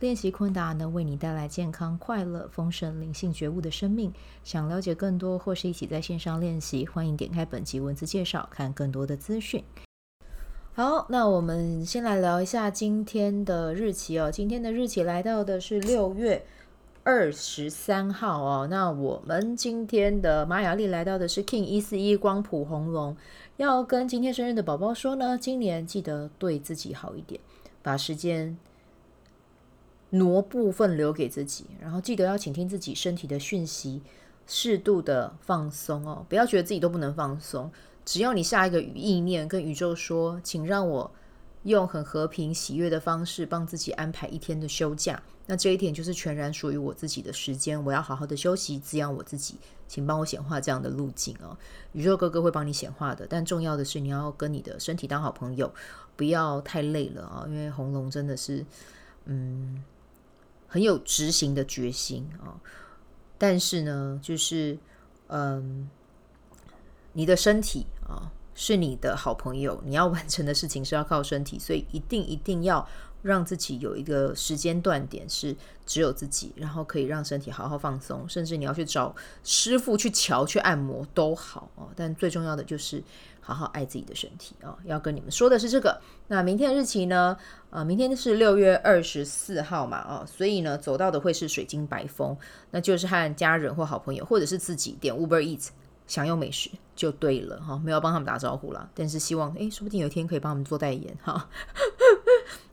练习昆达能为你带来健康、快乐、丰盛、灵性觉悟的生命。想了解更多或是一起在线上练习，欢迎点开本集文字介绍，看更多的资讯。好，那我们先来聊一下今天的日期哦。今天的日期来到的是六月二十三号哦。那我们今天的玛雅历来到的是 King 一四一光谱红龙，要跟今天生日的宝宝说呢，今年记得对自己好一点，把时间。挪部分留给自己，然后记得要倾听自己身体的讯息，适度的放松哦，不要觉得自己都不能放松。只要你下一个意念跟宇宙说，请让我用很和平喜悦的方式帮自己安排一天的休假，那这一天就是全然属于我自己的时间，我要好好的休息，滋养我自己，请帮我显化这样的路径哦。宇宙哥哥会帮你显化的，但重要的是你要跟你的身体当好朋友，不要太累了啊，因为红龙真的是，嗯。很有执行的决心啊，但是呢，就是嗯，你的身体啊是你的好朋友，你要完成的事情是要靠身体，所以一定一定要让自己有一个时间段点是只有自己，然后可以让身体好好放松，甚至你要去找师傅去瞧去按摩都好啊，但最重要的就是。好好爱自己的身体啊、要跟你们说的是这个。那明天的日期呢？呃，明天是六月二十四号嘛，啊、哦，所以呢，走到的会是水晶白风，那就是和家人或好朋友，或者是自己点 Uber Eat，享用美食就对了哈、没有帮他们打招呼啦，但是希望诶，说不定有一天可以帮他们做代言哈。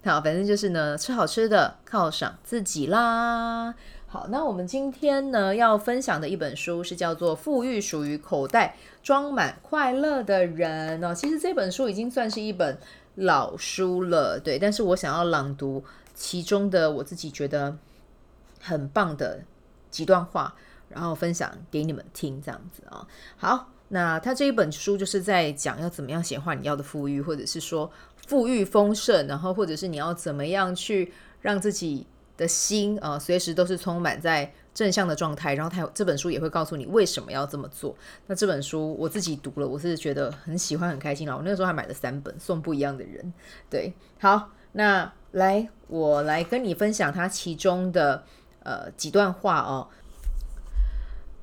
好，反正就是呢，吃好吃的，犒赏自己啦。好，那我们今天呢要分享的一本书是叫做《富裕属于口袋装满快乐的人》哦。其实这本书已经算是一本老书了，对。但是我想要朗读其中的我自己觉得很棒的几段话，然后分享给你们听，这样子啊、好，那他这一本书就是在讲要怎么样显化你要的富裕，或者是说富裕丰盛，然后或者是你要怎么样去让自己。的心啊，随时都是充满在正向的状态。然后他这本书也会告诉你为什么要这么做。那这本书我自己读了，我是觉得很喜欢、很开心了。我那个时候还买了三本，送不一样的人。对，好，那来我来跟你分享他其中的呃几段话哦。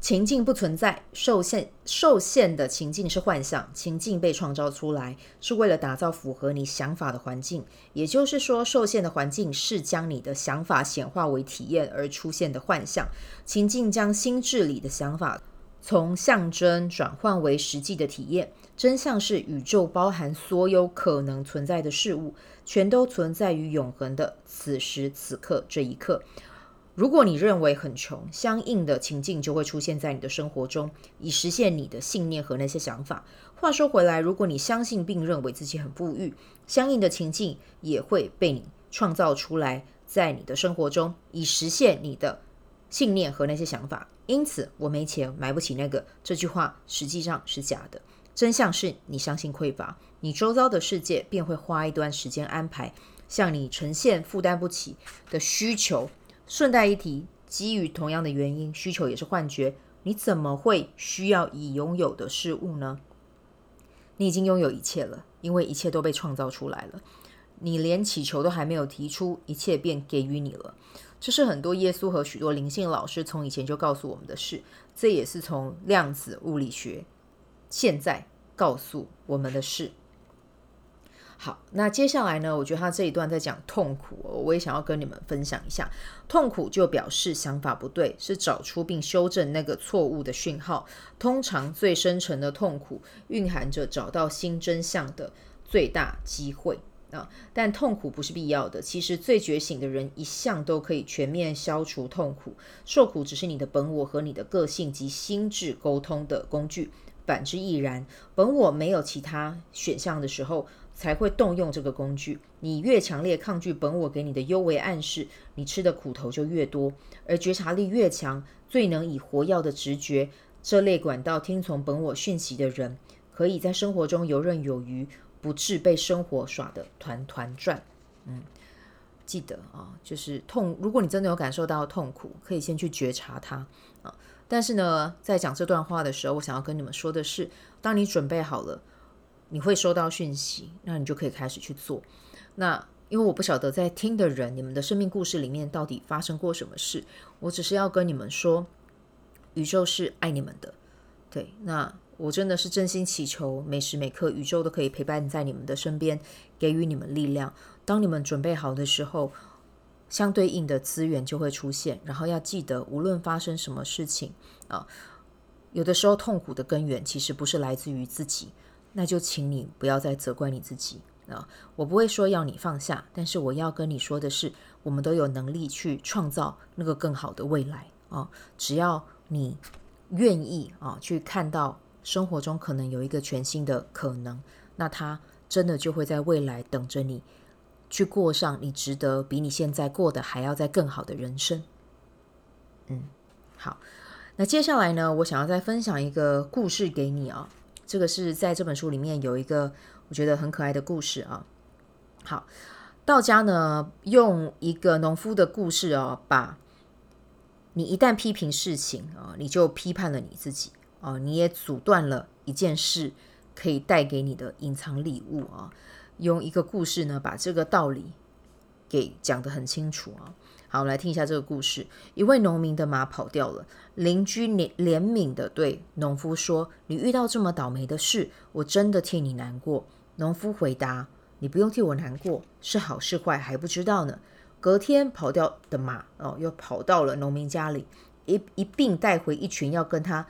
情境不存在，受限受限的情境是幻象，情境被创造出来是为了打造符合你想法的环境。也就是说，受限的环境是将你的想法显化为体验而出现的幻象。情境将心智里的想法从象征转换为实际的体验。真相是，宇宙包含所有可能存在的事物，全都存在于永恒的此时此刻这一刻。如果你认为很穷，相应的情境就会出现在你的生活中，以实现你的信念和那些想法。话说回来，如果你相信并认为自己很富裕，相应的情境也会被你创造出来，在你的生活中，以实现你的信念和那些想法。因此，我没钱买不起那个，这句话实际上是假的。真相是你相信匮乏，你周遭的世界便会花一段时间安排向你呈现负担不起的需求。顺带一提，基于同样的原因，需求也是幻觉。你怎么会需要已拥有的事物呢？你已经拥有一切了，因为一切都被创造出来了。你连祈求都还没有提出，一切便给予你了。这是很多耶稣和许多灵性老师从以前就告诉我们的事，这也是从量子物理学现在告诉我们的事。好，那接下来呢？我觉得他这一段在讲痛苦，我也想要跟你们分享一下。痛苦就表示想法不对，是找出并修正那个错误的讯号。通常最深沉的痛苦蕴含着找到新真相的最大机会啊。但痛苦不是必要的。其实最觉醒的人一向都可以全面消除痛苦，受苦只是你的本我和你的个性及心智沟通的工具。反之亦然。本我没有其他选项的时候，才会动用这个工具。你越强烈抗拒本我给你的幽微暗示，你吃的苦头就越多。而觉察力越强，最能以活药的直觉这类管道听从本我讯息的人，可以在生活中游刃有余，不致被生活耍得团团转。嗯，记得啊，就是痛。如果你真的有感受到痛苦，可以先去觉察它啊。但是呢，在讲这段话的时候，我想要跟你们说的是，当你准备好了，你会收到讯息，那你就可以开始去做。那因为我不晓得在听的人，你们的生命故事里面到底发生过什么事，我只是要跟你们说，宇宙是爱你们的。对，那我真的是真心祈求，每时每刻宇宙都可以陪伴在你们的身边，给予你们力量。当你们准备好的时候，相对应的资源就会出现。然后要记得，无论发生什么事情啊，有的时候痛苦的根源其实不是来自于自己，那就请你不要再责怪你自己啊。我不会说要你放下，但是我要跟你说的是，我们都有能力去创造那个更好的未来啊，只要你。愿意啊，去看到生活中可能有一个全新的可能，那他真的就会在未来等着你，去过上你值得比你现在过得还要再更好的人生。嗯，好，那接下来呢，我想要再分享一个故事给你啊，这个是在这本书里面有一个我觉得很可爱的故事啊。好，道家呢用一个农夫的故事啊，把。你一旦批评事情啊，你就批判了你自己啊，你也阻断了一件事可以带给你的隐藏礼物啊。用一个故事呢，把这个道理给讲得很清楚啊。好，我们来听一下这个故事。一位农民的马跑掉了，邻居怜怜悯地对农夫说：“你遇到这么倒霉的事，我真的替你难过。”农夫回答：“你不用替我难过，是好是坏还不知道呢。”隔天跑掉的马哦，又跑到了农民家里，一一并带回一群要跟他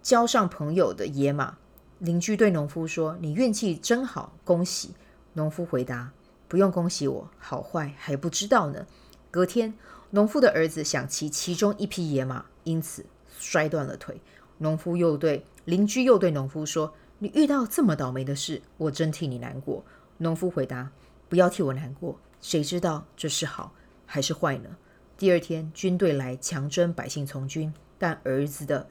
交上朋友的野马。邻居对农夫说：“你运气真好，恭喜。”农夫回答：“不用恭喜我，好坏还不知道呢。”隔天，农夫的儿子想骑其中一匹野马，因此摔断了腿。农夫又对邻居又对农夫说：“你遇到这么倒霉的事，我真替你难过。”农夫回答：“不要替我难过。”谁知道这是好还是坏呢？第二天，军队来强征百姓从军，但儿子的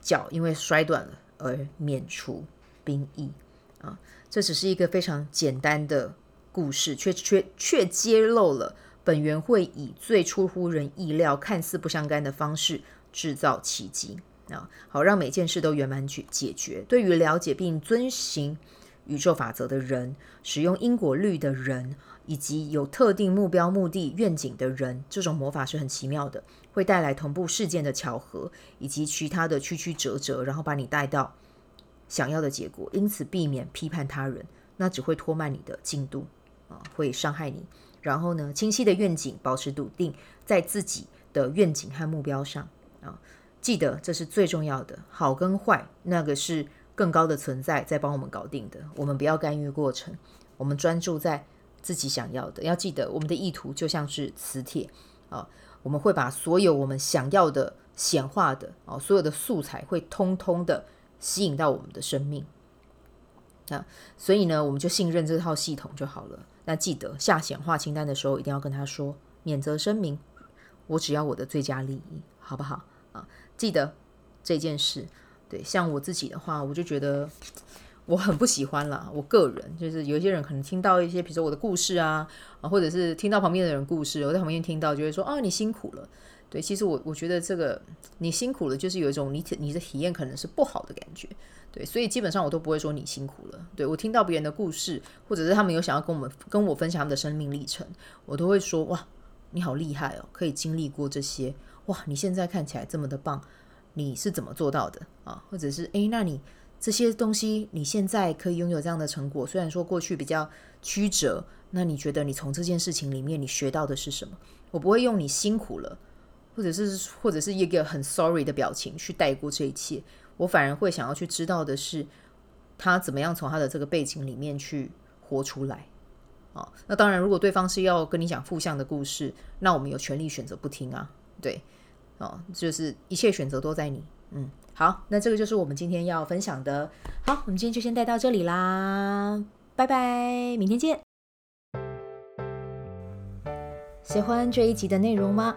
脚因为摔断了而免除兵役。啊，这只是一个非常简单的故事，却却却揭露了本源会以最出乎人意料、看似不相干的方式制造奇迹啊！好，让每件事都圆满解解决。对于了解并遵循宇宙法则的人，使用因果律的人。以及有特定目标、目的、愿景的人，这种魔法是很奇妙的，会带来同步事件的巧合，以及其他的曲曲折折，然后把你带到想要的结果。因此，避免批判他人，那只会拖慢你的进度啊，会伤害你。然后呢，清晰的愿景，保持笃定在自己的愿景和目标上啊，记得这是最重要的。好跟坏，那个是更高的存在在帮我们搞定的，我们不要干预过程，我们专注在。自己想要的，要记得，我们的意图就像是磁铁啊，我们会把所有我们想要的显化的啊，所有的素材会通通的吸引到我们的生命啊，所以呢，我们就信任这套系统就好了。那记得下显化清单的时候，一定要跟他说，免责声明，我只要我的最佳利益，好不好啊？记得这件事。对，像我自己的话，我就觉得。我很不喜欢啦，我个人就是有一些人可能听到一些，比如说我的故事啊，啊，或者是听到旁边的人故事，我在旁边听到就会说啊，你辛苦了。对，其实我我觉得这个你辛苦了，就是有一种你你的体验可能是不好的感觉。对，所以基本上我都不会说你辛苦了。对，我听到别人的故事，或者是他们有想要跟我们跟我分享他们的生命历程，我都会说哇，你好厉害哦，可以经历过这些。哇，你现在看起来这么的棒，你是怎么做到的啊？或者是诶，那你。这些东西你现在可以拥有这样的成果，虽然说过去比较曲折，那你觉得你从这件事情里面你学到的是什么？我不会用你辛苦了，或者是或者是一个很 sorry 的表情去带过这一切，我反而会想要去知道的是他怎么样从他的这个背景里面去活出来。啊，那当然，如果对方是要跟你讲负向的故事，那我们有权利选择不听啊。对，哦，就是一切选择都在你。嗯。好，那这个就是我们今天要分享的。好，我们今天就先带到这里啦，拜拜，明天见。喜欢这一集的内容吗？